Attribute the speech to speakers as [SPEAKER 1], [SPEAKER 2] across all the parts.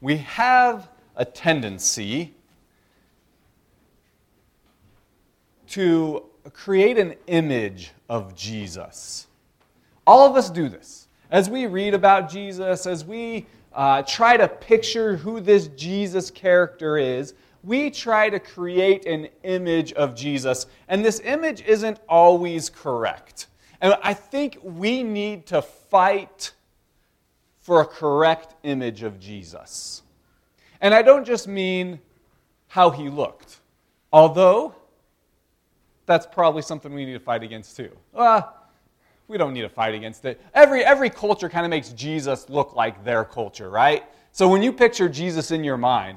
[SPEAKER 1] we have a tendency to create an image of Jesus. All of us do this. As we read about Jesus, as we uh, try to picture who this Jesus character is, we try to create an image of Jesus, and this image isn't always correct. And I think we need to fight for a correct image of Jesus. And I don't just mean how he looked, although that's probably something we need to fight against too. Uh, we don't need to fight against it. Every, every culture kind of makes Jesus look like their culture, right? So when you picture Jesus in your mind,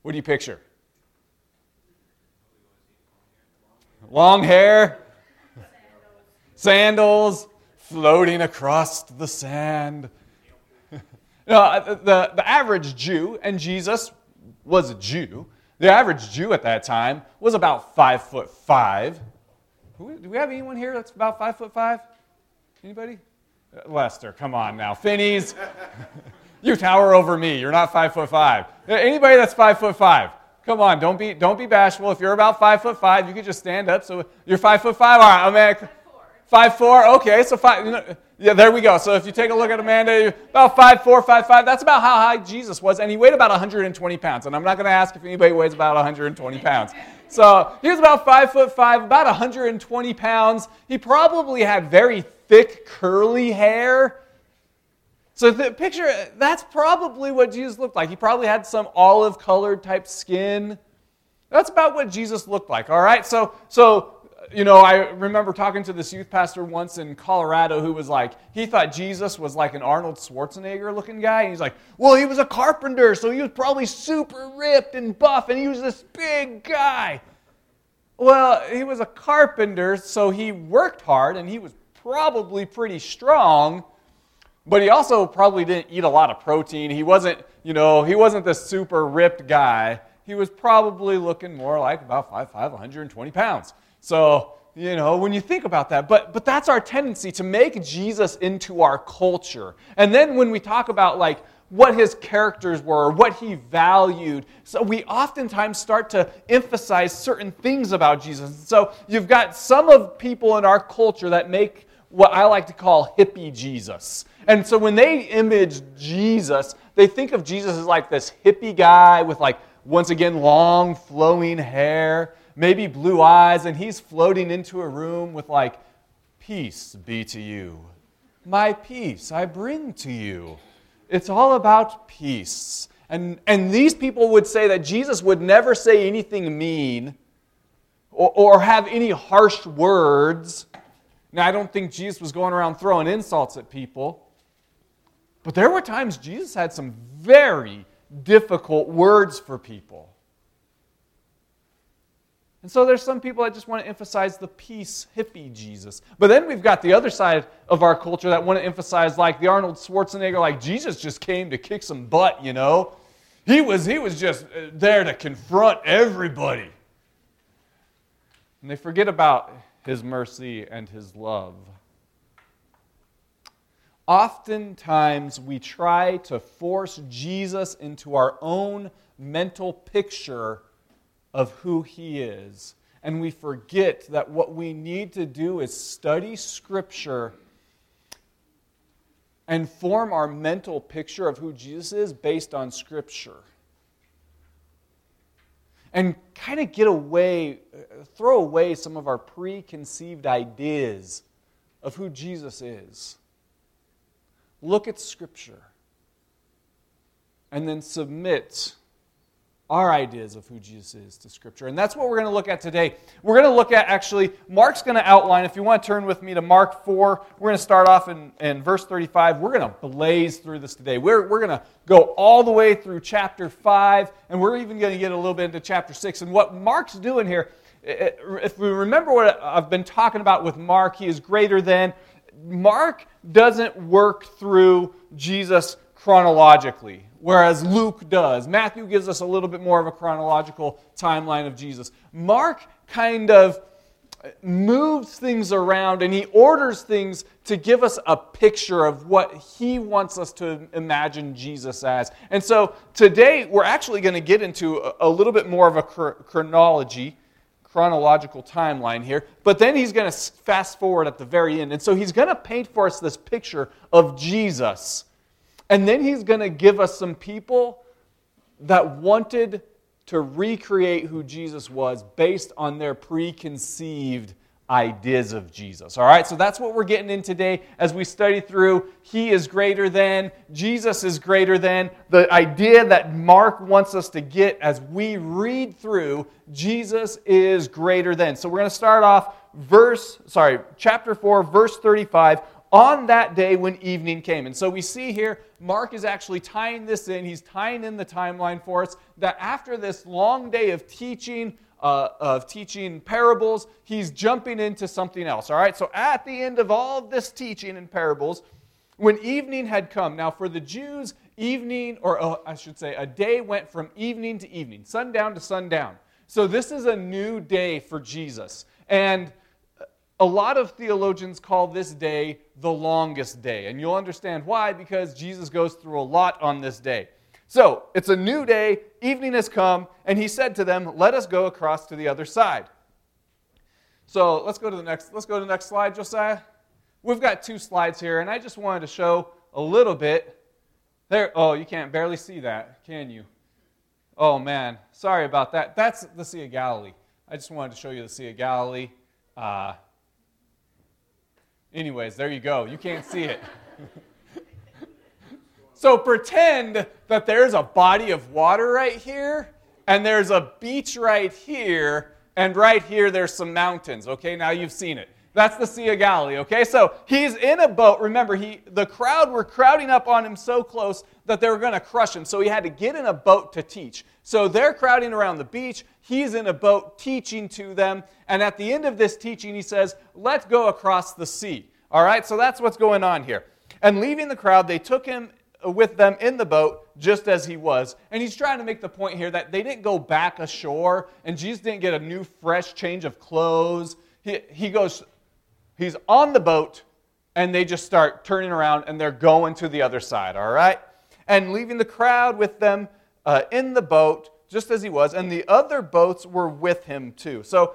[SPEAKER 1] what do you picture? Long hair, sandals, floating across the sand. No, the, the average Jew, and Jesus was a Jew, the average Jew at that time was about five foot five. Do we have anyone here that's about five foot five? Anybody? Uh, Lester, come on now. Finneys, you tower over me. You're not five foot five. Uh, anybody that's five foot five? Come on, don't be don't be bashful. If you're about five foot five, you can just stand up. So you're five foot five. All right, Amanda. Five four. Okay, so five. Yeah, there we go. So if you take a look at Amanda, about five four, five five. That's about how high Jesus was, and he weighed about 120 pounds. And I'm not going to ask if anybody weighs about 120 pounds. So he was about five foot five, about 120 pounds. He probably had very thick, curly hair. So the picture, that's probably what Jesus looked like. He probably had some olive colored type skin. That's about what Jesus looked like, all right? So, so you know, I remember talking to this youth pastor once in Colorado who was like, he thought Jesus was like an Arnold Schwarzenegger looking guy. And he's like, well, he was a carpenter, so he was probably super ripped and buff, and he was this big guy. Well, he was a carpenter, so he worked hard, and he was probably pretty strong, but he also probably didn't eat a lot of protein. He wasn't, you know, he wasn't the super ripped guy. He was probably looking more like about 5'5, 120 pounds. So, you know, when you think about that, but, but that's our tendency to make Jesus into our culture. And then when we talk about like what his characters were, what he valued, so we oftentimes start to emphasize certain things about Jesus. So you've got some of people in our culture that make what I like to call hippie Jesus. And so when they image Jesus, they think of Jesus as like this hippie guy with like, once again, long flowing hair maybe blue eyes, and he's floating into a room with, like, Peace be to you. My peace I bring to you. It's all about peace. And, and these people would say that Jesus would never say anything mean or, or have any harsh words. Now, I don't think Jesus was going around throwing insults at people. But there were times Jesus had some very difficult words for people. And so there's some people that just want to emphasize the peace hippie Jesus. But then we've got the other side of our culture that want to emphasize like the Arnold Schwarzenegger, like Jesus just came to kick some butt, you know? He was, he was just uh, there to confront everybody. And they forget about his mercy and his love. Oftentimes, we try to force Jesus into our own mental picture of who He is. And we forget that what we need to do is study Scripture and form our mental picture of who Jesus is based on Scripture. And kind of get away, throw away some of our preconceived ideas of who Jesus is. Look at Scripture and then submit our ideas of who Jesus is to Scripture. And that's what we're going to look at today. We're going to look at actually, Mark's going to outline, if you want to turn with me to Mark 4, we're going to start off in, in verse 35. We're going to blaze through this today. We're, we're going to go all the way through chapter 5, and we're even going to get a little bit into chapter 6. And what Mark's doing here, if we remember what I've been talking about with Mark, he is greater than. Mark doesn't work through Jesus chronologically whereas Luke does. Matthew gives us a little bit more of a chronological timeline of Jesus. Mark kind of moves things around and he orders things to give us a picture of what he wants us to imagine Jesus as. And so today we're actually going to get into a, little bit more of a chronology, chronological timeline here, but then he's going to fast forward at the very end. And so he's going to paint for us this picture of Jesus. And then he's going to give us some people that wanted to recreate who Jesus was based on their preconceived ideas of Jesus. All right, so that's what we're getting in today as we study through He is greater than, Jesus is greater than, the idea that Mark wants us to get as we read through Jesus is greater than. So we're going to start off verse, sorry, chapter 4, verse 35 on that day when evening came. And so we see here, Mark is actually tying this in. He's tying in the timeline for us that after this long day of teaching, uh, of teaching parables, he's jumping into something else. All right, so at the end of all of this teaching and parables, when evening had come, now for the Jews, evening, or uh, I should say, a day went from evening to evening, sundown to sundown. So this is a new day for Jesus. And a lot of theologians call this day the longest day. And you'll understand why, because Jesus goes through a lot on this day. So it's a new day, evening has come, and he said to them, Let us go across to the other side. So let's go to the next, let's go to the next slide, Josiah. We've got two slides here, and I just wanted to show a little bit. There, oh, you can't barely see that, can you? Oh man, sorry about that. That's the Sea of Galilee. I just wanted to show you the Sea of Galilee. Uh, Anyways, there you go. You can't see it. so pretend that there's a body of water right here, and there's a beach right here, and right here there's some mountains. Okay, now you've seen it. That's the Sea of Galilee, okay? So he's in a boat. Remember, he the crowd were crowding up on him so close that they were going to crush him. So he had to get in a boat to teach. So they're crowding around the beach. He's in a boat teaching to them. And at the end of this teaching, he says, Let's go across the sea. All right, so that's what's going on here. And leaving the crowd, they took him with them in the boat just as he was. And he's trying to make the point here that they didn't go back ashore and Jesus didn't get a new, fresh change of clothes. He, he goes He's on the boat, and they just start turning around and they're going to the other side, all right? And leaving the crowd with them uh, in the boat, just as he was, and the other boats were with him too. So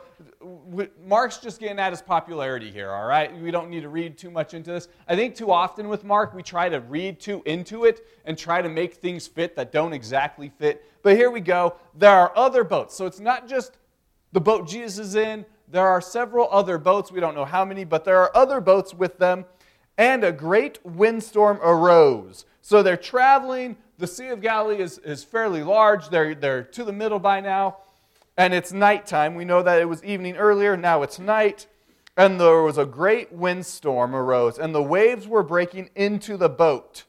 [SPEAKER 1] Mark's just getting at his popularity here, all right? We don't need to read too much into this. I think too often with Mark, we try to read too into it and try to make things fit that don't exactly fit. But here we go. There are other boats. So it's not just the boat Jesus is in, there are several other boats. We don't know how many, but there are other boats with them. And a great windstorm arose. So they're traveling. The Sea of Galilee is, is fairly large. They're, they're to the middle by now. And it's nighttime. We know that it was evening earlier. Now it's night. And there was a great windstorm arose. And the waves were breaking into the boat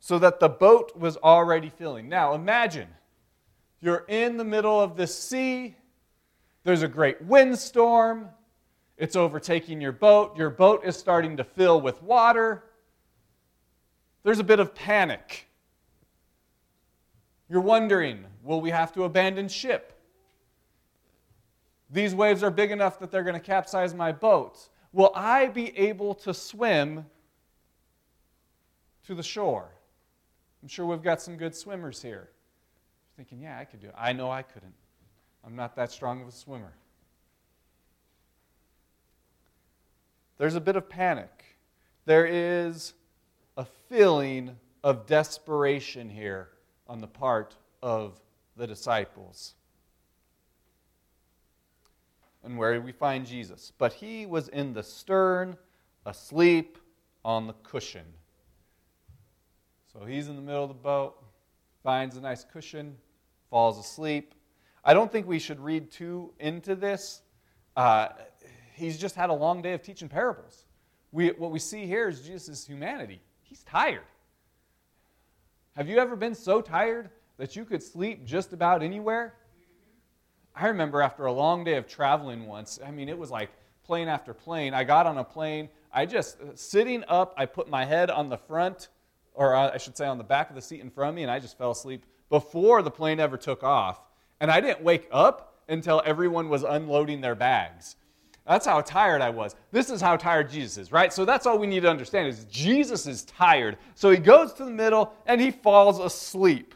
[SPEAKER 1] so that the boat was already filling. Now imagine you're in the middle of the sea there's a great windstorm. It's overtaking your boat. Your boat is starting to fill with water. There's a bit of panic. You're wondering will we have to abandon ship? These waves are big enough that they're going to capsize my boat. Will I be able to swim to the shore? I'm sure we've got some good swimmers here. Thinking, yeah, I could do it. I know I couldn't. I'm not that strong of a swimmer. There's a bit of panic. There is a feeling of desperation here on the part of the disciples. And where do we find Jesus? But he was in the stern, asleep on the cushion. So he's in the middle of the boat, finds a nice cushion, falls asleep. I don't think we should read too into this. Uh, he's just had a long day of teaching parables. We, what we see here is Jesus' humanity. He's tired. Have you ever been so tired that you could sleep just about anywhere? I remember after a long day of traveling once, I mean, it was like plane after plane. I got on a plane. I just, uh, sitting up, I put my head on the front, or uh, I should say on the back of the seat in front of me, and I just fell asleep before the plane ever took off. And I didn't wake up until everyone was unloading their bags. That's how tired I was. This is how tired Jesus is, right? So that's all we need to understand is Jesus is tired. So he goes to the middle and he falls asleep.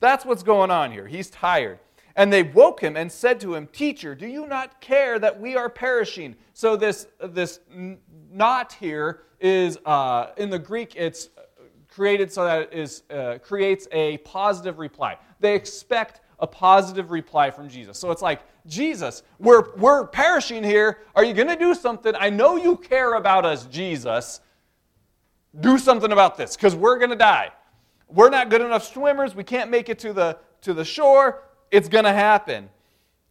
[SPEAKER 1] That's what's going on here. He's tired. And they woke him and said to him, Teacher, do you not care that we are perishing? So this, this not here is, uh, in the Greek, it's created so that it is, uh, creates a positive reply. They expect a positive reply from Jesus. So it's like, Jesus, we're, we're perishing here. Are you going to do something? I know you care about us, Jesus. Do something about this because we're going to die. We're not good enough swimmers. We can't make it to the, to the shore. It's going to happen.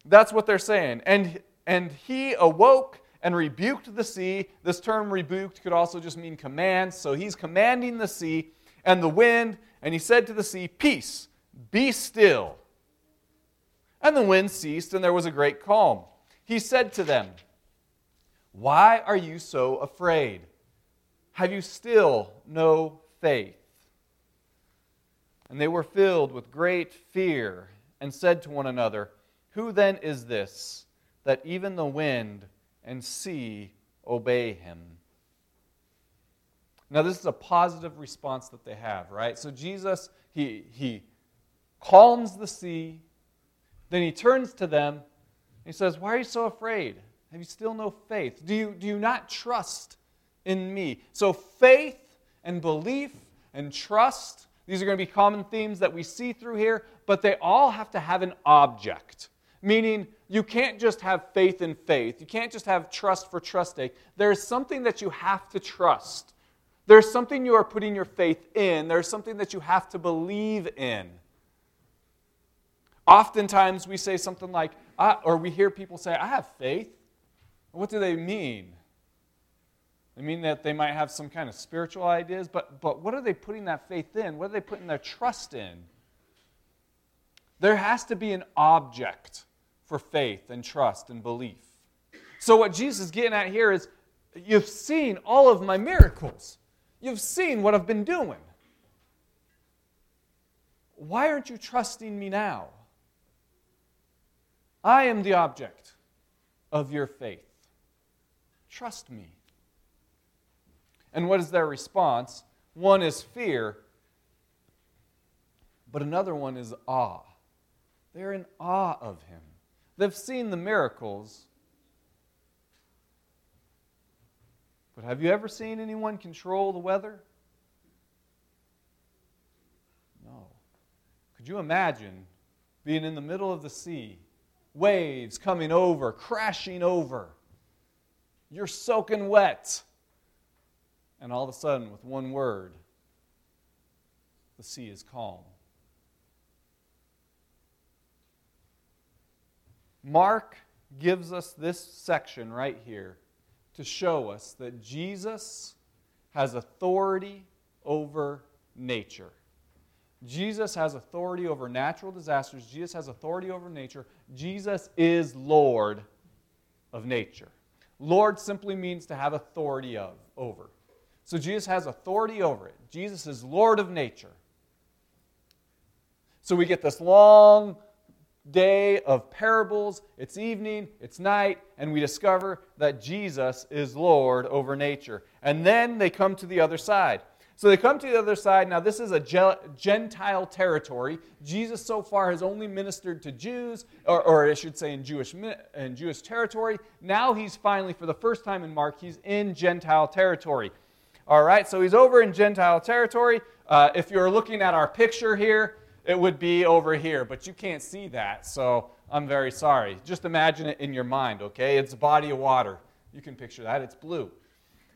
[SPEAKER 1] That's what they're saying. And, and he awoke and rebuked the sea. This term rebuked could also just mean command. So he's commanding the sea and the wind, and he said to the sea, Peace, be still. And the wind ceased, and there was a great calm. He said to them, Why are you so afraid? Have you still no faith? And they were filled with great fear and said to one another, Who then is this that even the wind and sea obey him? Now, this is a positive response that they have, right? So, Jesus, he, he calms the sea, then he turns to them. and He says, Why are you so afraid? Have you still no faith? Do you, do you not trust in me? So, faith and belief and trust, these are going to be common themes that we see through here, but they all have to have an object. Meaning, you can't just have faith in faith. You can't just have trust for trust's sake. There's something that you have to trust. There's something you are putting your faith in. There's something that you have to believe in. Oftentimes we say something like, or we hear people say, I have faith. What do they mean? They mean that they might have some kind of spiritual ideas, but, but what are they putting that faith in? What are they putting their trust in? There has to be an object for faith and trust and belief. So, what Jesus is getting at here is you've seen all of my miracles, you've seen what I've been doing. Why aren't you trusting me now? I am the object of your faith. Trust me. And what is their response? One is fear, but another one is awe. They're in awe of him. They've seen the miracles. But have you ever seen anyone control the weather? No. Could you imagine being in the middle of the sea waves coming over, crashing over. You're soaking wet. And all of a sudden, with one word, the sea is calm. Mark gives us this section right here to show us that Jesus has authority over nature. Jesus has authority over natural disasters. Jesus has authority over nature. Jesus is Lord of nature. Lord simply means to have authority of, over. So Jesus has authority over it. Jesus is Lord of nature. So we get this long day of parables. It's evening, it's night, and we discover that Jesus is Lord over nature. And then they come to the other side. So they come to the other side. Now, this is a Gentile territory. Jesus so far has only ministered to Jews, or, or I should say in Jewish, in Jewish territory. Now he's finally, for the first time in Mark, he's in Gentile territory. All right, so he's over in Gentile territory. Uh, if you're looking at our picture here, it would be over here, but you can't see that, so I'm very sorry. Just imagine it in your mind, okay? It's a body of water. You can picture that. It's blue.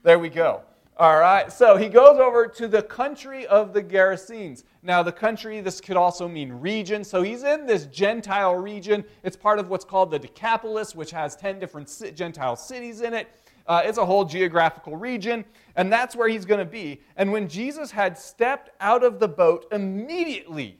[SPEAKER 1] There we go. All right, so he goes over to the country of the Gerasenes. Now, the country, this could also mean region. So he's in this Gentile region. It's part of what's called the Decapolis, which has 10 different Gentile cities in it. Uh, it's a whole geographical region, and that's where he's going to be. And when Jesus had stepped out of the boat, immediately,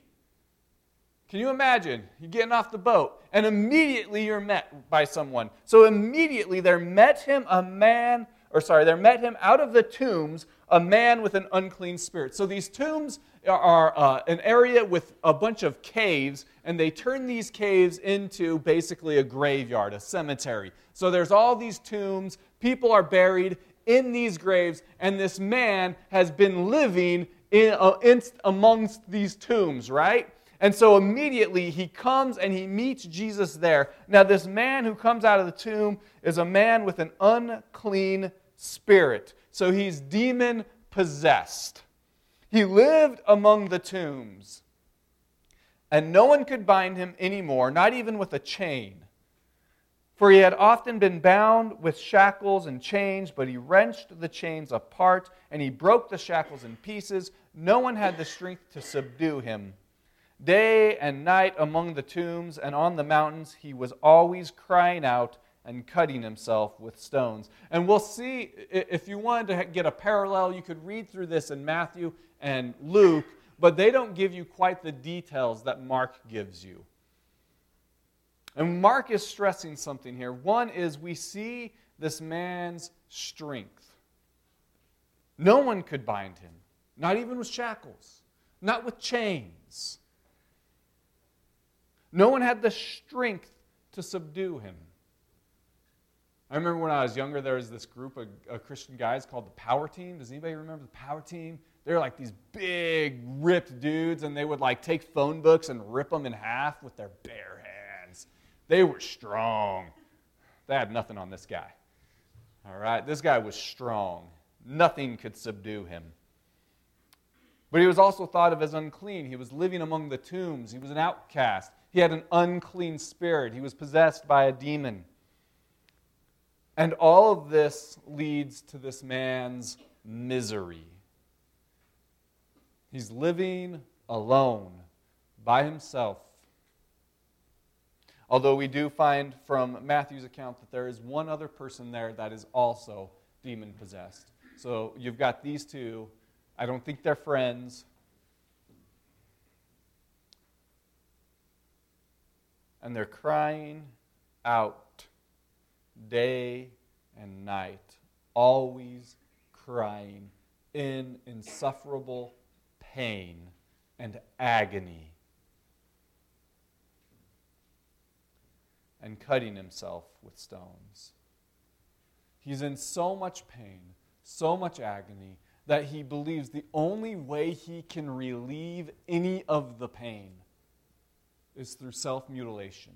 [SPEAKER 1] can you imagine? You're getting off the boat, and immediately you're met by someone. So immediately there met him a man or sorry, there met him out of the tombs a man with an unclean spirit. So these tombs are uh, an area with a bunch of caves, and they turn these caves into basically a graveyard, a cemetery. So there's all these tombs, people are buried in these graves, and this man has been living in, uh, in, amongst these tombs, right? And so immediately he comes and he meets Jesus there. Now, this man who comes out of the tomb is a man with an unclean spirit. So he's demon possessed. He lived among the tombs, and no one could bind him anymore, not even with a chain. For he had often been bound with shackles and chains, but he wrenched the chains apart, and he broke the shackles in pieces. No one had the strength to subdue him. Day and night among the tombs and on the mountains, he was always crying out and cutting himself with stones. And we'll see, if you wanted to get a parallel, you could read through this in Matthew and Luke, but they don't give you quite the details that Mark gives you. And Mark is stressing something here. One is we see this man's strength. No one could bind him, not even with shackles, not with chains. No one had the strength to subdue him. I remember when I was younger, there was this group of, of Christian guys called the Power Team. Does anybody remember the Power Team? They were like these big, ripped dudes, and they would like take phone books and rip them in half with their bare hands. They were strong. They had nothing on this guy. All right? This guy was strong. Nothing could subdue him. But he was also thought of as unclean. He was living among the tombs. He was an outcast. He had an unclean spirit. He was possessed by a demon. And all of this leads to this man's misery. He's living alone by himself. Although we do find from Matthew's account that there is one other person there that is also demon possessed. So you've got these two. I don't think they're friends. And they're crying out day and night, always crying in insufferable pain and agony, and cutting himself with stones. He's in so much pain, so much agony, that he believes the only way he can relieve any of the pain is through self mutilation.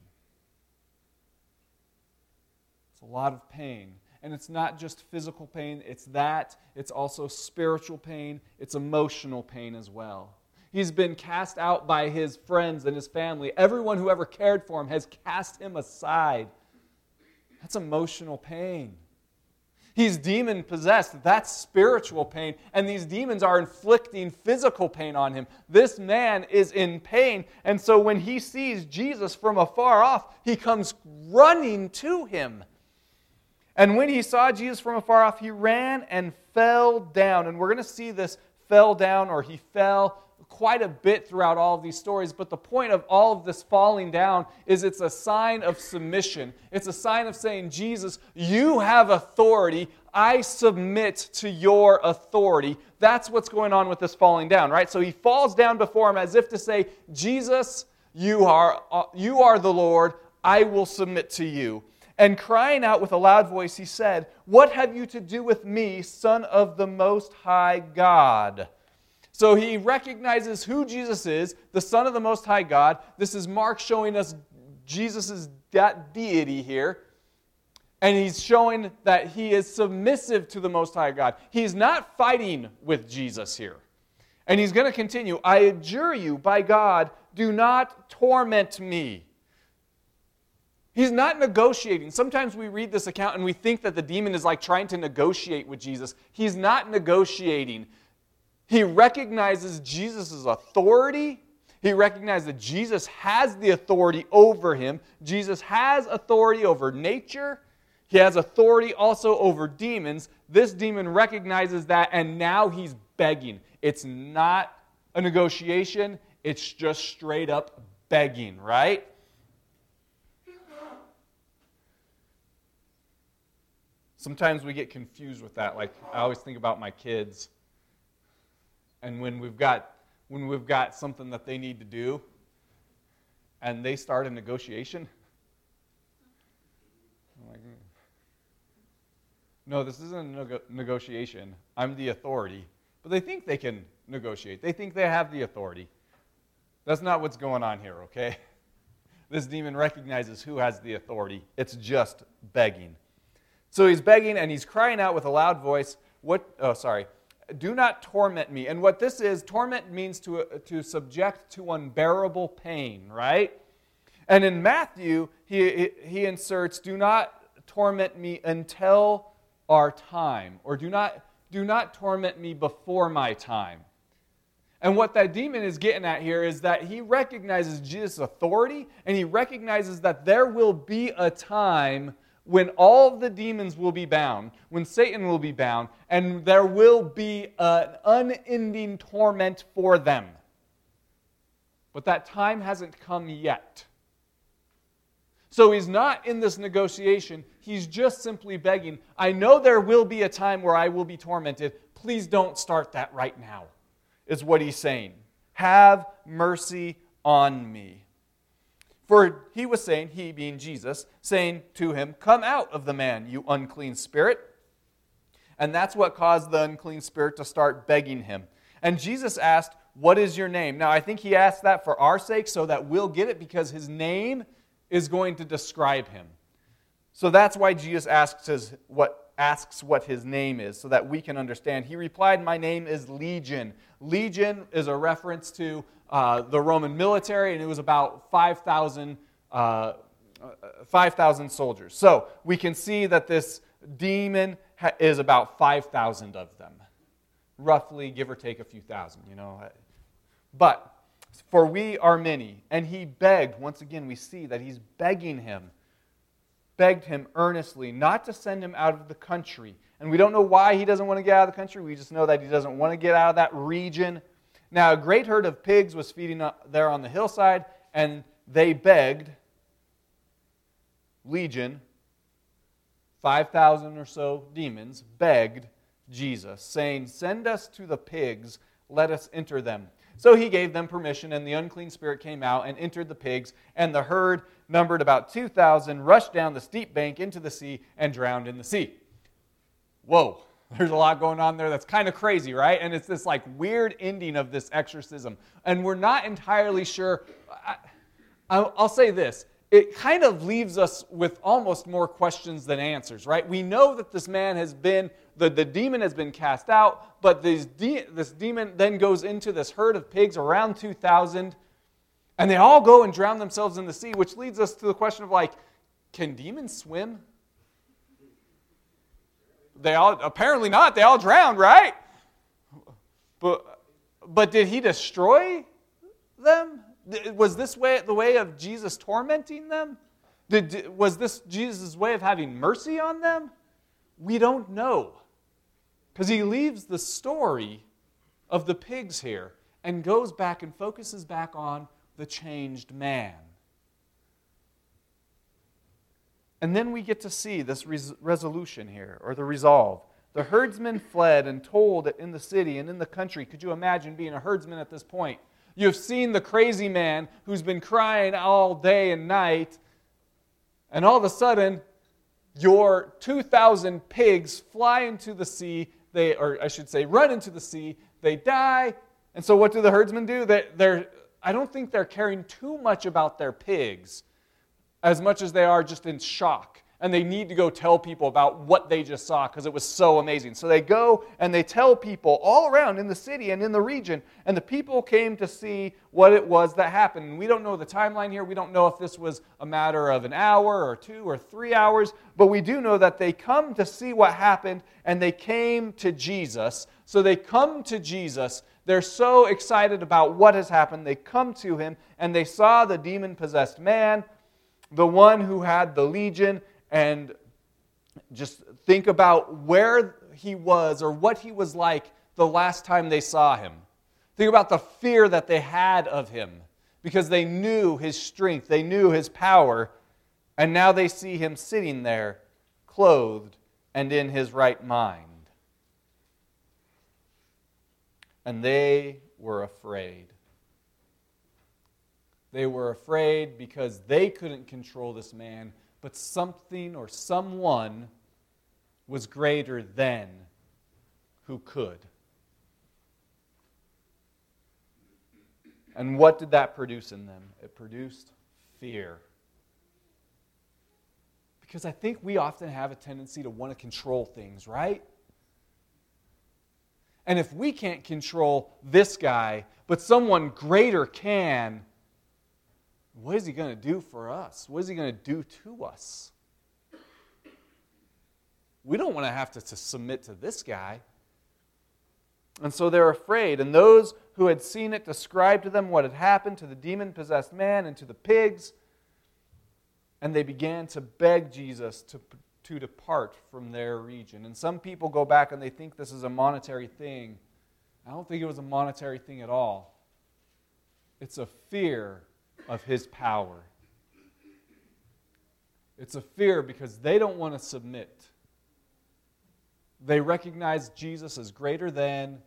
[SPEAKER 1] It's a lot of pain. And it's not just physical pain, it's that. It's also spiritual pain, it's emotional pain as well. He's been cast out by his friends and his family. Everyone who ever cared for him has cast him aside. That's emotional pain. He's demon possessed. That's spiritual pain. And these demons are inflicting physical pain on him. This man is in pain. And so when he sees Jesus from afar off, he comes running to him. And when he saw Jesus from afar off, he ran and fell down. And we're going to see this fell down or he fell quite a bit throughout all of these stories, but the point of all of this falling down is it's a sign of submission. It's a sign of saying, Jesus, you have authority. I submit to your authority. That's what's going on with this falling down, right? So he falls down before him as if to say, Jesus, you are, uh, you are the Lord. I will submit to you. And crying out with a loud voice, he said, What have you to do with me, Son of the Most High God? So he recognizes who Jesus is, the Son of the Most High God. This is Mark showing us Jesus' deity here. And he's showing that he is submissive to the Most High God. He's not fighting with Jesus here. And he's going to continue I adjure you, by God, do not torment me. He's not negotiating. Sometimes we read this account and we think that the demon is like trying to negotiate with Jesus. He's not negotiating. He recognizes Jesus' authority. He recognizes that Jesus has the authority over him. Jesus has authority over nature. He has authority also over demons. This demon recognizes that, and now he's begging. It's not a negotiation, it's just straight up begging, right? Sometimes we get confused with that. Like, I always think about my kids. And when we've got when we've got something that they need to do and they start a negotiation? I'm Like, hmm. no, this isn't a negotiation. I'm the authority. But they think they can negotiate, they think they have the authority. That's not what's going on here, okay? This demon recognizes who has the authority. It's just begging. So he's begging and he's crying out with a loud voice, What? Oh, sorry. Do not torment me. And what this is, torment means to, to subject to unbearable pain, right? And in Matthew, he, he inserts, Do not torment me until our time, or do not, do not torment me before my time. And what that demon is getting at here is that he recognizes Jesus' authority and he recognizes that there will be a time when all the demons will be bound, when Satan will be bound, and there will be an unending torment for them. But that time hasn't come yet. So he's not in this negotiation. He's just simply begging, I know there will be a time where I will be tormented. Please don't start that right now, is what he's saying. Have mercy on me. For he was saying, he being Jesus, saying to him, Come out of the man, you unclean spirit. And that's what caused the unclean spirit to start begging him. And Jesus asked, What is your name? Now, I think he asked that for our sake so that we'll get it because his name is going to describe him. So that's why Jesus asks, his, what, asks what his name is, so that we can understand. He replied, My name is Legion. Legion is a reference to uh, the Roman military, and it was about 5,000 uh, 5, soldiers. So we can see that this demon ha- is about 5,000 of them, roughly, give or take a few thousand, you know. But for we are many. And he begged, once again, we see that he's begging him, begged him earnestly not to send him out of the country. And we don't know why he doesn't want to get out of the country. We just know that he doesn't want to get out of that region. Now, a great herd of pigs was feeding there on the hillside, and they begged Legion, 5,000 or so demons, begged Jesus, saying, Send us to the pigs, let us enter them. So he gave them permission, and the unclean spirit came out and entered the pigs, and the herd, numbered about 2,000, rushed down the steep bank into the sea and drowned in the sea. Whoa, there's a lot going on there that's kind of crazy, right? And it's this like weird ending of this exorcism. And we're not entirely sure. I, will say this it kind of leaves us with almost more questions than answers, right? We know that this man has been, the, the demon has been cast out, but de- this demon then goes into this herd of pigs, around 2,000, and they all go and drown themselves in the sea, which leads us to the question of like, can demons swim? They all, apparently not, they all drowned, right? But, but did he destroy them? Was this way, the way of Jesus tormenting them? Did, was this Jesus' way of having mercy on them? We don't know. Because he leaves the story of the pigs here and goes back and focuses back on the changed man. And then we get to see this res- resolution here, or the resolve. The herdsmen fled and told in the city and in the country. Could you imagine being a herdsman at this point? You've seen the crazy man who's been crying all day and night, and all of a sudden, your 2,000 pigs fly into the sea. They, or I should say, run into the sea. They die. And so, what do the herdsmen do? They, they're, I don't think they're caring too much about their pigs as much as they are just in shock and they need to go tell people about what they just saw because it was so amazing. So they go and they tell people all around in the city and in the region, and the people came to see what it was that happened. We don't know the timeline here. We don't know if this was a matter of an hour or two or three hours, but we do know that they come to see what happened and they came to Jesus. So they come to Jesus. They're so excited about what has happened. They come to him and they saw the demon possessed man, the one who had the legion and just think about where he was or what he was like the last time they saw him. Think about the fear that they had of him because they knew his strength, they knew his power, and now they see him sitting there, clothed and in his right mind. And they were afraid. They were afraid because they couldn't control this man, but something or someone was greater than who could. And what did that produce in them? It produced fear. Because I think we often have a tendency to want to control things, right? And if we can't control this guy, but someone greater can, what is he going to do for us? What is he going to do to us? We don't want to have to, to submit to this guy. And so they're afraid. And those who had seen it described to them what had happened to the demon possessed man and to the pigs. And they began to beg Jesus to, to depart from their region. And some people go back and they think this is a monetary thing. I don't think it was a monetary thing at all. It's a fear of his power. It's a fear because they don't want to submit. They recognize Jesus as greater than,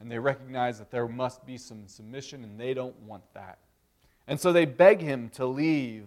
[SPEAKER 1] and they recognize that there must be some submission, and they don't want that. And so they beg him to leave.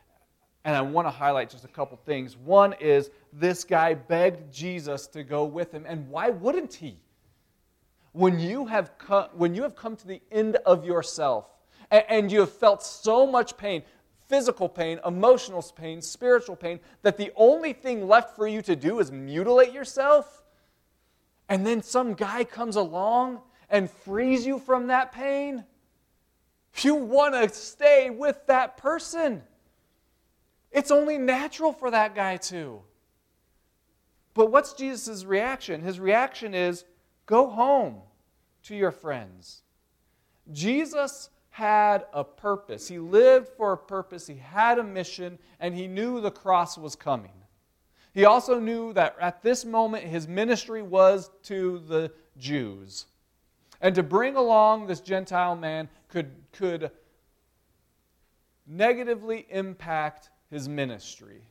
[SPEAKER 1] And I want to highlight just a couple things. One is this guy begged Jesus to go with him, and why wouldn't he? When you have come, when you have come to the end of yourself and, and you have felt so much pain, physical pain, emotional pain, spiritual pain, that the only thing left for you to do is mutilate yourself, and then some guy comes along and frees you from that pain, you want to stay with that person. It's only natural for that guy to. But what's Jesus' reaction? His reaction is go home to your friends. Jesus had a purpose. He lived for a purpose, he had a mission, and he knew the cross was coming. He also knew that at this moment his ministry was to the Jews. And to bring along this Gentile man could, could negatively impact his ministry.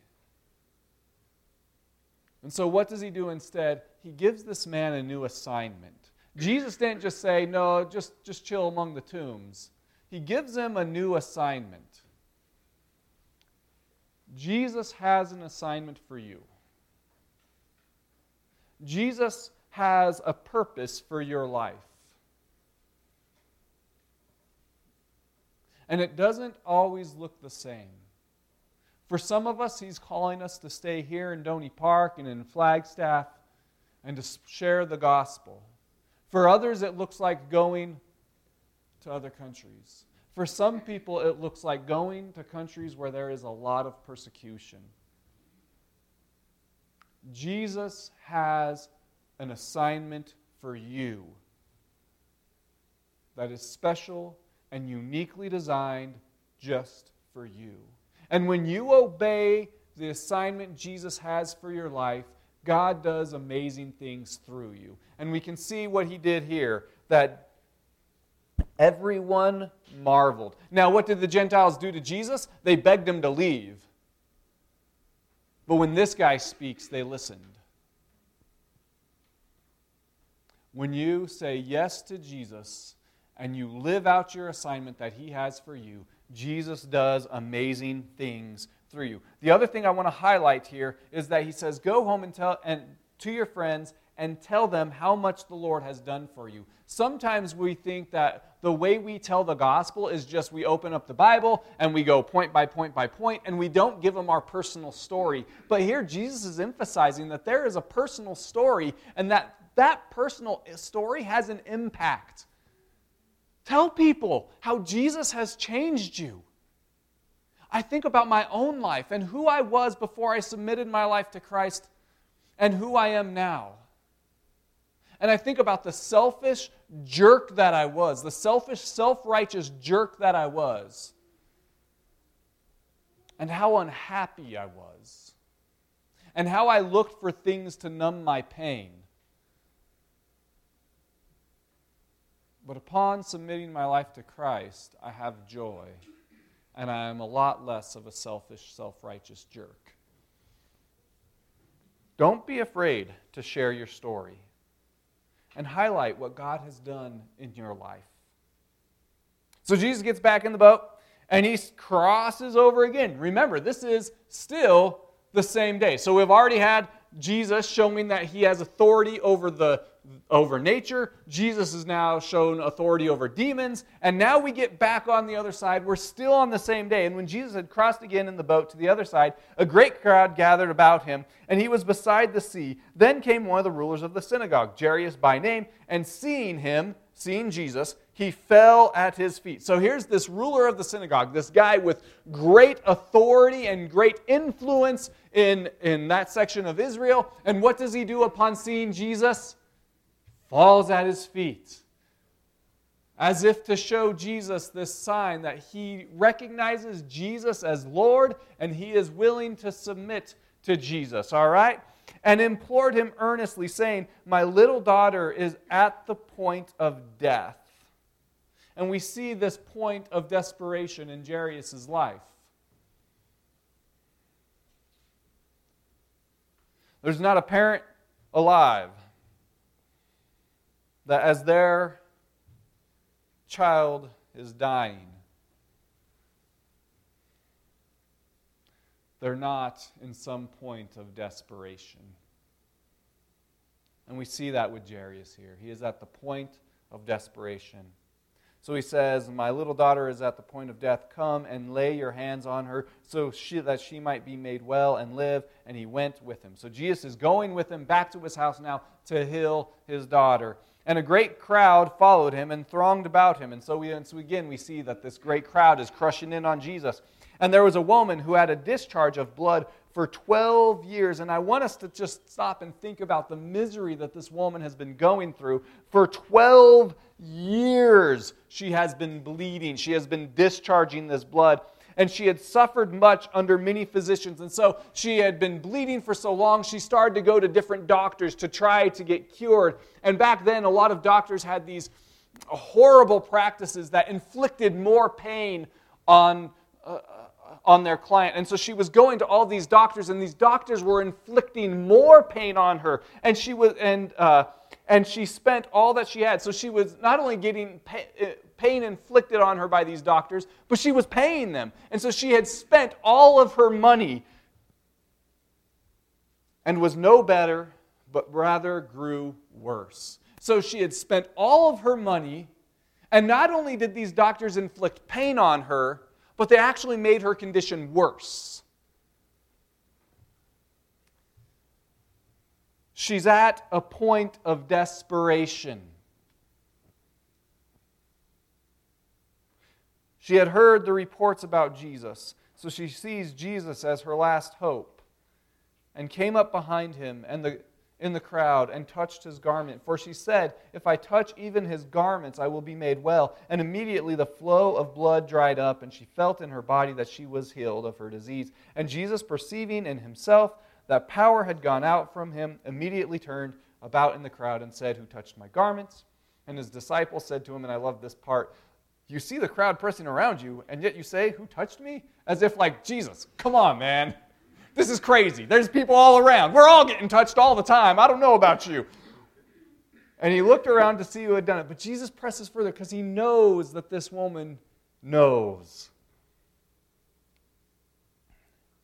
[SPEAKER 1] And so, what does he do instead? He gives this man a new assignment. Jesus didn't just say, No, just, just chill among the tombs. He gives him a new assignment. Jesus has an assignment for you. Jesus has a purpose for your life. And it doesn't always look the same. For some of us, He's calling us to stay here in Doney Park and in Flagstaff and to share the gospel. For others, it looks like going to other countries. For some people, it looks like going to countries where there is a lot of persecution. Jesus has an assignment for you that is special and uniquely designed just for you. And when you obey the assignment Jesus has for your life, God does amazing things through you. And we can see what he did here that everyone marveled. Now, what did the Gentiles do to Jesus? They begged him to leave. But when this guy speaks, they listened. When you say yes to Jesus and you live out your assignment that he has for you, Jesus does amazing things through you. The other thing I want to highlight here is that he says, Go home and tell and to your friends and tell them how much the Lord has done for you. Sometimes we think that the way we tell the gospel is just we open up the Bible and we go point by point by point and we don't give them our personal story. But here Jesus is emphasizing that there is a personal story and that that personal story has an impact. Tell people how Jesus has changed you. I think about my own life and who I was before I submitted my life to Christ and who I am now. And I think about the selfish jerk that I was, the selfish, self righteous jerk that I was, and how unhappy I was, and how I looked for things to numb my pain. But upon submitting my life to Christ, I have joy, and I am a lot less of a selfish, self righteous jerk. Don't be afraid to share your story and highlight what God has done in your life. So Jesus gets back in the boat and he crosses over again. Remember, this is still the same day. So we've already had Jesus showing that he has authority over the over nature. Jesus is now shown authority over demons. And now we get back on the other side. We're still on the same day. And when Jesus had crossed again in the boat to the other side, a great crowd gathered about him, and he was beside the sea. Then came one of the rulers of the synagogue, Jairus by name, and seeing him, seeing Jesus, he fell at his feet. So here's this ruler of the synagogue, this guy with great authority and great influence in, in that section of Israel. And what does he do upon seeing Jesus? Falls at his feet as if to show Jesus this sign that he recognizes Jesus as Lord and he is willing to submit to Jesus, all right? And implored him earnestly, saying, My little daughter is at the point of death. And we see this point of desperation in Jairus' life. There's not a parent alive that as their child is dying, they're not in some point of desperation. And we see that with Jairus here. He is at the point of desperation. So he says, My little daughter is at the point of death. Come and lay your hands on her so she, that she might be made well and live. And he went with him. So Jesus is going with him back to his house now to heal his daughter. And a great crowd followed him and thronged about him. And so, we, and so again, we see that this great crowd is crushing in on Jesus. And there was a woman who had a discharge of blood for 12 years. And I want us to just stop and think about the misery that this woman has been going through. For 12 years, she has been bleeding, she has been discharging this blood and she had suffered much under many physicians. And so she had been bleeding for so long, she started to go to different doctors to try to get cured. And back then, a lot of doctors had these horrible practices that inflicted more pain on. Uh, on their client. And so she was going to all these doctors, and these doctors were inflicting more pain on her. And she was, and uh, and she spent all that she had. So she was not only getting uh, pain inflicted on her by these doctors, but she was paying them. And so she had spent all of her money and was no better, but rather grew worse. So she had spent all of her money, and not only did these doctors inflict pain on her, but they actually made her condition worse. She's at a point of desperation. She had heard the reports about Jesus, so she sees Jesus as her last hope and came up behind him and the, in the crowd and touched his garment. For she said, If I touch even his garments, I will be made well. And immediately the flow of blood dried up, and she felt in her body that she was healed of her disease. And Jesus, perceiving in himself that power had gone out from him, immediately turned about in the crowd and said, Who touched my garments? And his disciples said to him, and I love this part, you see the crowd pressing around you, and yet you say, Who touched me? As if, like, Jesus, come on, man. This is crazy. There's people all around. We're all getting touched all the time. I don't know about you. And he looked around to see who had done it. But Jesus presses further because he knows that this woman knows.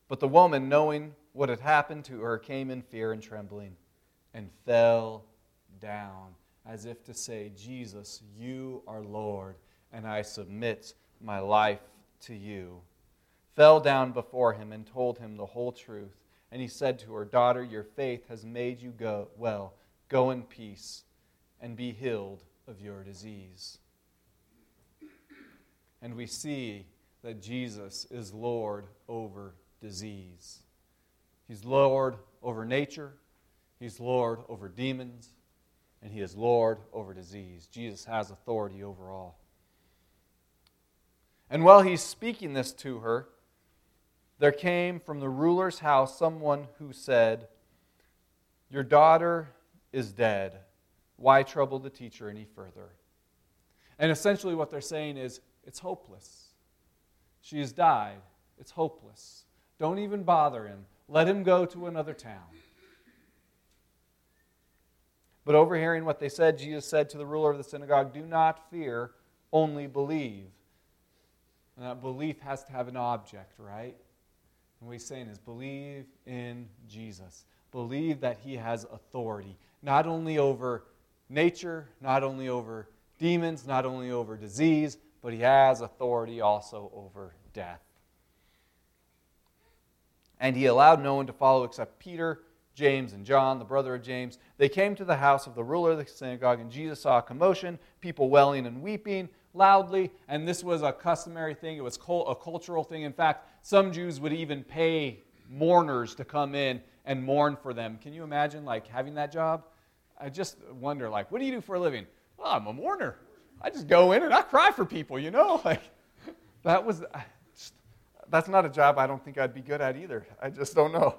[SPEAKER 1] But the woman, knowing what had happened to her, came in fear and trembling and fell down as if to say, Jesus, you are Lord and I submit my life to you, fell down before him and told him the whole truth. And he said to her, Daughter, your faith has made you go well. Go in peace and be healed of your disease. And we see that Jesus is Lord over disease. He's Lord over nature, He's Lord over demons, and he is Lord over disease. Jesus has authority over all. And while he's speaking this to her, there came from the ruler's house someone who said, Your daughter is dead. Why trouble the teacher any further? And essentially, what they're saying is, It's hopeless. She has died. It's hopeless. Don't even bother him. Let him go to another town. But overhearing what they said, Jesus said to the ruler of the synagogue, Do not fear, only believe. And that belief has to have an object, right? And what he's saying is believe in Jesus. Believe that he has authority, not only over nature, not only over demons, not only over disease, but he has authority also over death. And he allowed no one to follow except Peter James and John, the brother of James. They came to the house of the ruler of the synagogue, and Jesus saw a commotion, people wailing and weeping loudly. And this was a customary thing, it was a cultural thing. In fact, some Jews would even pay mourners to come in and mourn for them. Can you imagine, like, having that job? I just wonder, like, what do you do for a living? Well, I'm a mourner. I just go in and I cry for people, you know? Like, that was, that's not a job I don't think I'd be good at either. I just don't know.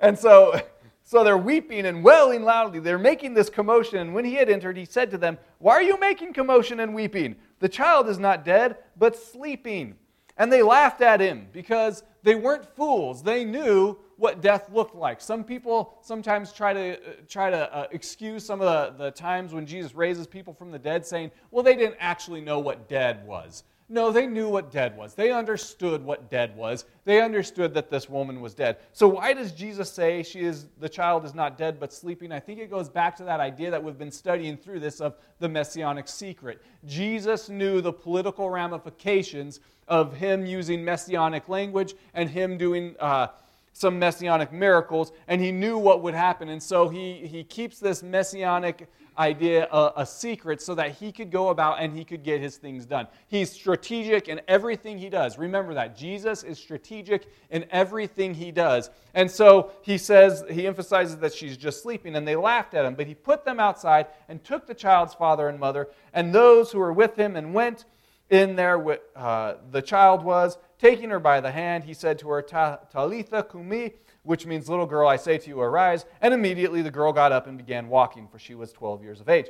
[SPEAKER 1] And so, so they're weeping and wailing loudly. They're making this commotion. And when he had entered, he said to them, Why are you making commotion and weeping? The child is not dead, but sleeping. And they laughed at him because they weren't fools. They knew what death looked like. Some people sometimes try to, uh, try to uh, excuse some of the, the times when Jesus raises people from the dead, saying, well, they didn't actually know what dead was. No, they knew what dead was. They understood what dead was. They understood that this woman was dead. So why does Jesus say she is the child is not dead but sleeping? I think it goes back to that idea that we've been studying through this of the messianic secret. Jesus knew the political ramifications of him using messianic language and him doing uh, some messianic miracles, and he knew what would happen. And so he, he keeps this messianic idea a, a, secret so that he could go about and he could get his things done. He's strategic in everything he does. Remember that. Jesus is strategic in everything he does. And so he says, he emphasizes that she's just sleeping, and they laughed at him. But he put them outside and took the child's father and mother and those who were with him and went in there with, uh, the child was. Taking her by the hand, he said to her, Talitha cumi, which means, Little girl, I say to you, arise. And immediately the girl got up and began walking, for she was 12 years of age.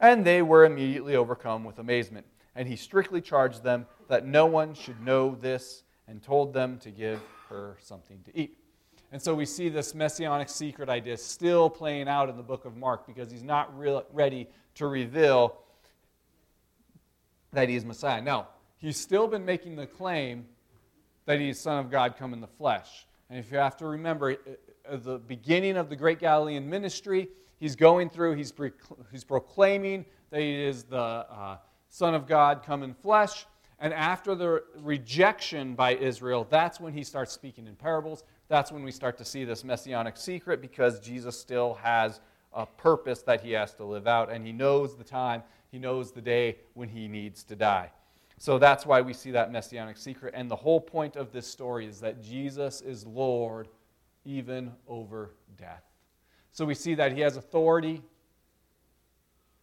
[SPEAKER 1] And they were immediately overcome with amazement. And he strictly charged them that no one should know this, and told them to give her something to eat. And so we see this messianic secret idea still playing out in the book of Mark because he's not real, ready to reveal that he is Messiah. Now, he's still been making the claim that he's Son of God come in the flesh. And if you have to remember, at the beginning of the great Galilean ministry, he's going through, he's, he's proclaiming that he is the uh, Son of God come in flesh. And after the rejection by Israel, that's when he starts speaking in parables. That's when we start to see this messianic secret because Jesus still has a purpose that he has to live out, and he knows the time, he knows the day when he needs to die. So that's why we see that messianic secret. And the whole point of this story is that Jesus is Lord even over death. So we see that he has authority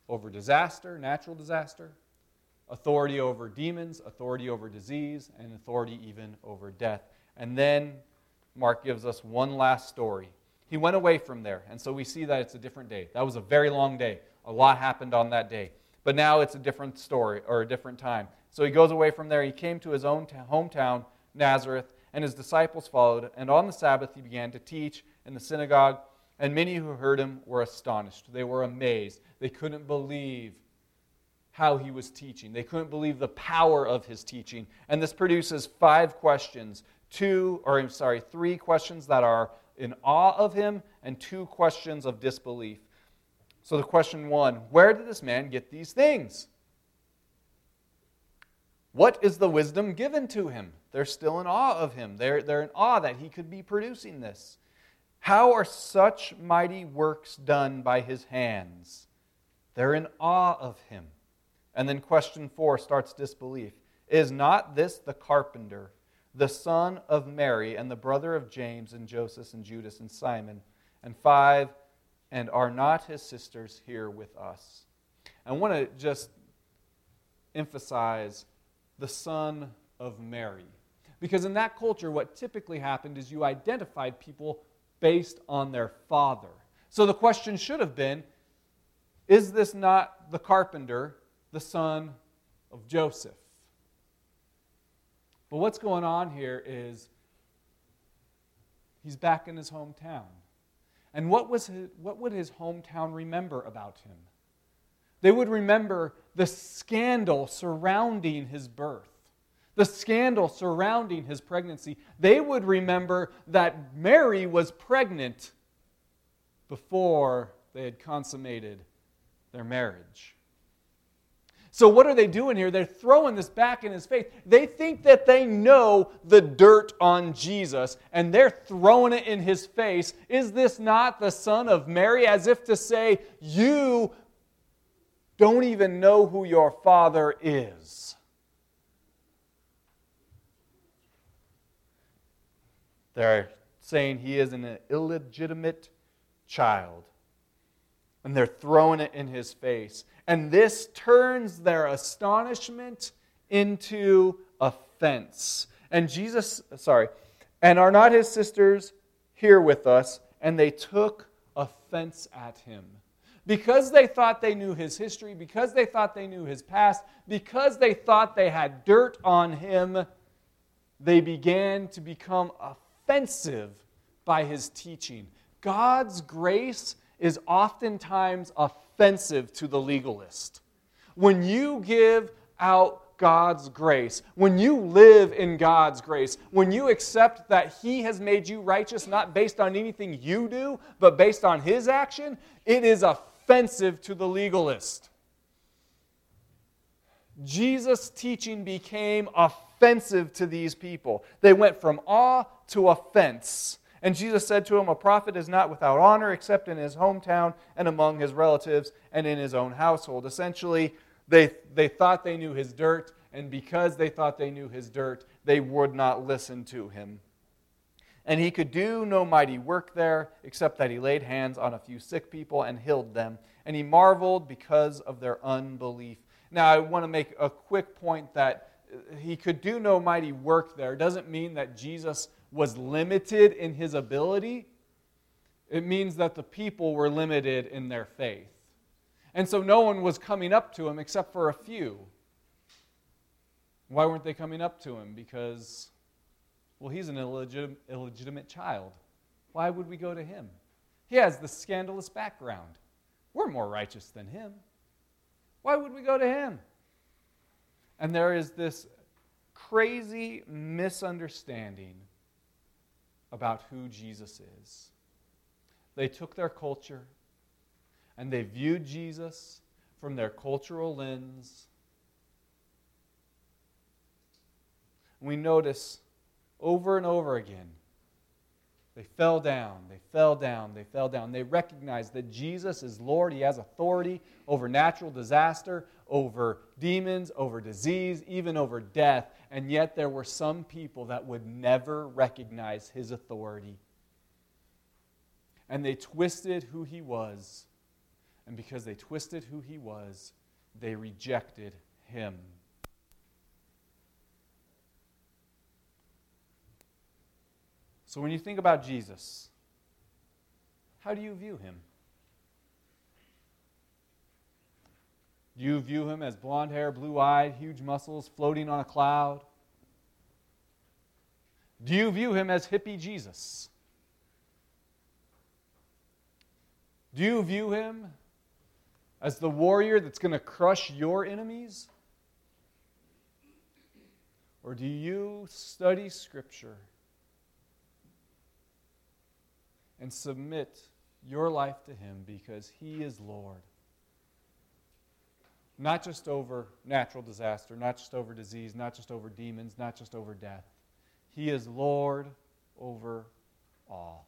[SPEAKER 1] over disaster, natural disaster, authority over demons, authority over disease, and authority even over death. And then Mark gives us one last story. He went away from there, and so we see that it's a different day. That was a very long day. A lot happened on that day. But now it's a different story or a different time. So he goes away from there. He came to his own t- hometown, Nazareth, and his disciples followed. And on the Sabbath, he began to teach in the synagogue. And many who heard him were astonished. They were amazed. They couldn't believe how he was teaching, they couldn't believe the power of his teaching. And this produces five questions two, or I'm sorry, three questions that are in awe of him, and two questions of disbelief. So, the question one where did this man get these things? What is the wisdom given to him? They're still in awe of him. They're, they're in awe that he could be producing this. How are such mighty works done by his hands? They're in awe of him. And then question four starts disbelief. Is not this the carpenter, the son of Mary, and the brother of James and Joseph and Judas and Simon? And five, And are not his sisters here with us? I want to just emphasize the son of Mary. Because in that culture, what typically happened is you identified people based on their father. So the question should have been Is this not the carpenter, the son of Joseph? But what's going on here is he's back in his hometown. And what, was his, what would his hometown remember about him? They would remember the scandal surrounding his birth, the scandal surrounding his pregnancy. They would remember that Mary was pregnant before they had consummated their marriage. So, what are they doing here? They're throwing this back in his face. They think that they know the dirt on Jesus, and they're throwing it in his face. Is this not the son of Mary? As if to say, You don't even know who your father is. They're saying he is an illegitimate child. And they're throwing it in his face. And this turns their astonishment into offense. And Jesus, sorry, and are not his sisters here with us? And they took offense at him because they thought they knew his history, because they thought they knew his past, because they thought they had dirt on him, they began to become offensive by his teaching. God's grace is oftentimes offensive to the legalist. When you give out God's grace, when you live in God's grace, when you accept that He has made you righteous not based on anything you do, but based on His action, it is a offensive to the legalist. Jesus' teaching became offensive to these people. They went from awe to offense. And Jesus said to him, A prophet is not without honor except in his hometown and among his relatives and in his own household. Essentially, they, they thought they knew his dirt, and because they thought they knew his dirt, they would not listen to him. And he could do no mighty work there, except that he laid hands on a few sick people and healed them. And he marveled because of their unbelief. Now, I want to make a quick point that he could do no mighty work there doesn't mean that Jesus was limited in his ability. It means that the people were limited in their faith. And so no one was coming up to him except for a few. Why weren't they coming up to him? Because well, he's an illegitimate, child. Why would we go to him? He has the scandalous background. We're more righteous than him. Why would we go to him? And there is this crazy misunderstanding about who Jesus is. They took their culture and they viewed Jesus from their cultural lens. We notice over and over again. They fell down, they fell down, they fell down. They recognized that Jesus is Lord. He has authority over natural disaster, over demons, over disease, even over death. And yet there were some people that would never recognize his authority. And they twisted who he was. And because they twisted who he was, they rejected him. So when you think about Jesus, how do you view him? Do you view him as blonde hair, blue eyed, huge muscles, floating on a cloud? Do you view him as hippie Jesus? Do you view him as the warrior that's going to crush your enemies? Or do you study Scripture and submit your life to Him because He is Lord. Not just over natural disaster, not just over disease, not just over demons, not just over death. He is Lord over all.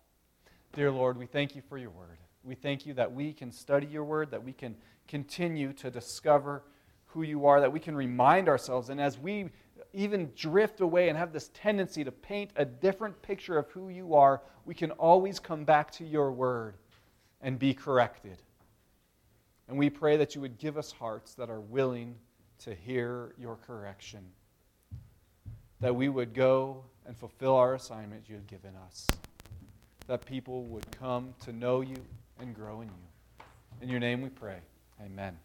[SPEAKER 1] Dear Lord, we thank you for your word. We thank you that we can study your word, that we can continue to discover who you are, that we can remind ourselves. And as we even drift away and have this tendency to paint a different picture of who you are, we can always come back to your word and be corrected. And we pray that you would give us hearts that are willing to hear your correction, that we would go and fulfill our assignment you have given us, that people would come to know you and grow in you. In your name we pray. Amen.